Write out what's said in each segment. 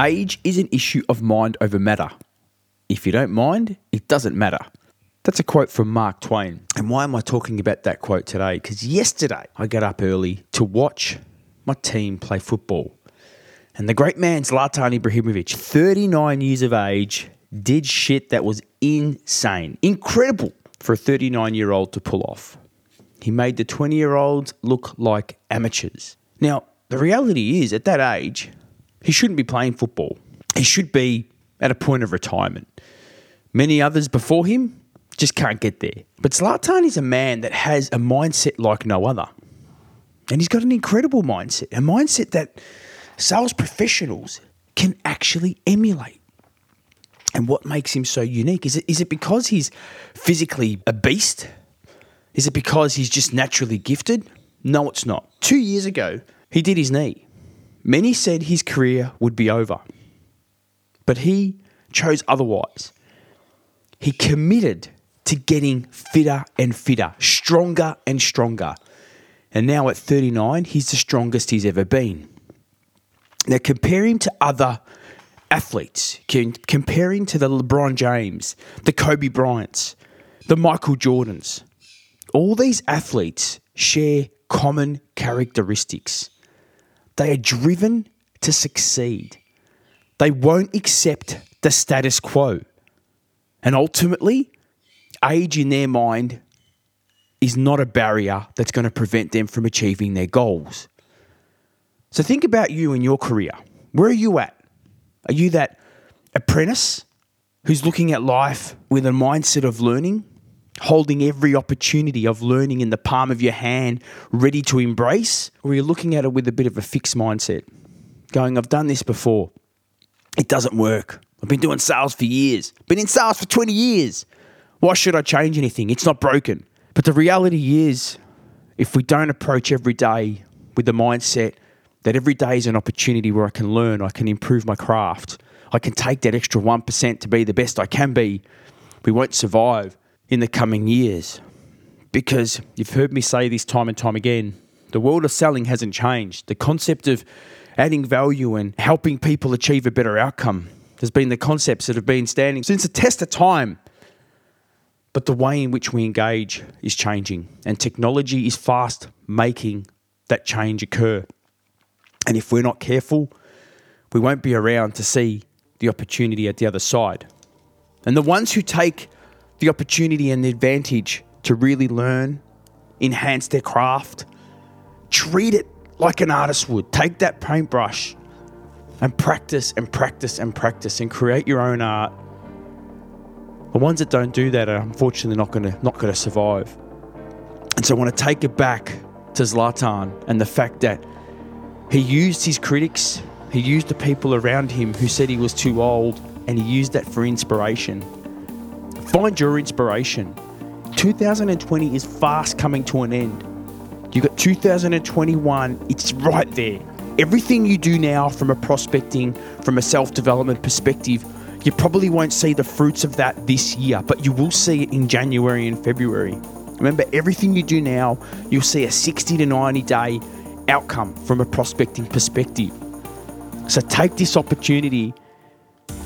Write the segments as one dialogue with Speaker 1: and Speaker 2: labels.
Speaker 1: Age is an issue of mind over matter. If you don't mind, it doesn't matter. That's a quote from Mark Twain. And why am I talking about that quote today? Because yesterday I got up early to watch my team play football. And the great man Zlatan Ibrahimovic, 39 years of age, did shit that was insane. Incredible for a 39 year old to pull off. He made the 20 year olds look like amateurs. Now, the reality is, at that age, he shouldn't be playing football. He should be at a point of retirement. Many others before him just can't get there. But Zlatan is a man that has a mindset like no other. And he's got an incredible mindset, a mindset that sales professionals can actually emulate. And what makes him so unique? Is it, is it because he's physically a beast? Is it because he's just naturally gifted? No, it's not. Two years ago, he did his knee. Many said his career would be over, but he chose otherwise. He committed to getting fitter and fitter, stronger and stronger. And now at 39, he's the strongest he's ever been. Now, compare him to other athletes, comparing to the LeBron James, the Kobe Bryants, the Michael Jordans. All these athletes share common characteristics. They are driven to succeed. They won't accept the status quo. And ultimately, age in their mind is not a barrier that's going to prevent them from achieving their goals. So think about you and your career. Where are you at? Are you that apprentice who's looking at life with a mindset of learning? Holding every opportunity of learning in the palm of your hand, ready to embrace? Or you're looking at it with a bit of a fixed mindset, going, I've done this before. It doesn't work. I've been doing sales for years, been in sales for 20 years. Why should I change anything? It's not broken. But the reality is, if we don't approach every day with the mindset that every day is an opportunity where I can learn, I can improve my craft, I can take that extra 1% to be the best I can be, we won't survive in the coming years. Because you've heard me say this time and time again the world of selling hasn't changed. The concept of adding value and helping people achieve a better outcome has been the concepts that have been standing since the test of time. But the way in which we engage is changing, and technology is fast making that change occur. And if we're not careful, we won't be around to see the opportunity at the other side. And the ones who take the opportunity and the advantage to really learn, enhance their craft, treat it like an artist would. Take that paintbrush and practice and practice and practice and create your own art. The ones that don't do that are unfortunately not going to not to survive. And so I want to take it back to Zlatan and the fact that he used his critics, he used the people around him who said he was too old, and he used that for inspiration. Find your inspiration. 2020 is fast coming to an end. You've got 2021, it's right there. Everything you do now from a prospecting, from a self development perspective, you probably won't see the fruits of that this year, but you will see it in January and February. Remember, everything you do now, you'll see a 60 to 90 day outcome from a prospecting perspective. So take this opportunity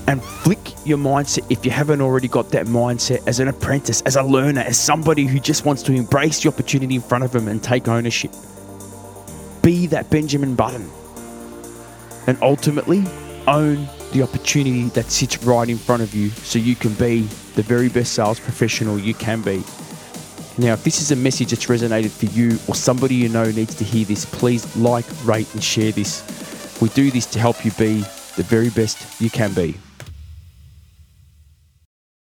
Speaker 1: and flick your mindset if you haven't already got that mindset as an apprentice, as a learner, as somebody who just wants to embrace the opportunity in front of them and take ownership. Be that Benjamin Button and ultimately own the opportunity that sits right in front of you so you can be the very best sales professional you can be. Now, if this is a message that's resonated for you or somebody you know needs to hear this, please like, rate, and share this. We do this to help you be the very best you can be.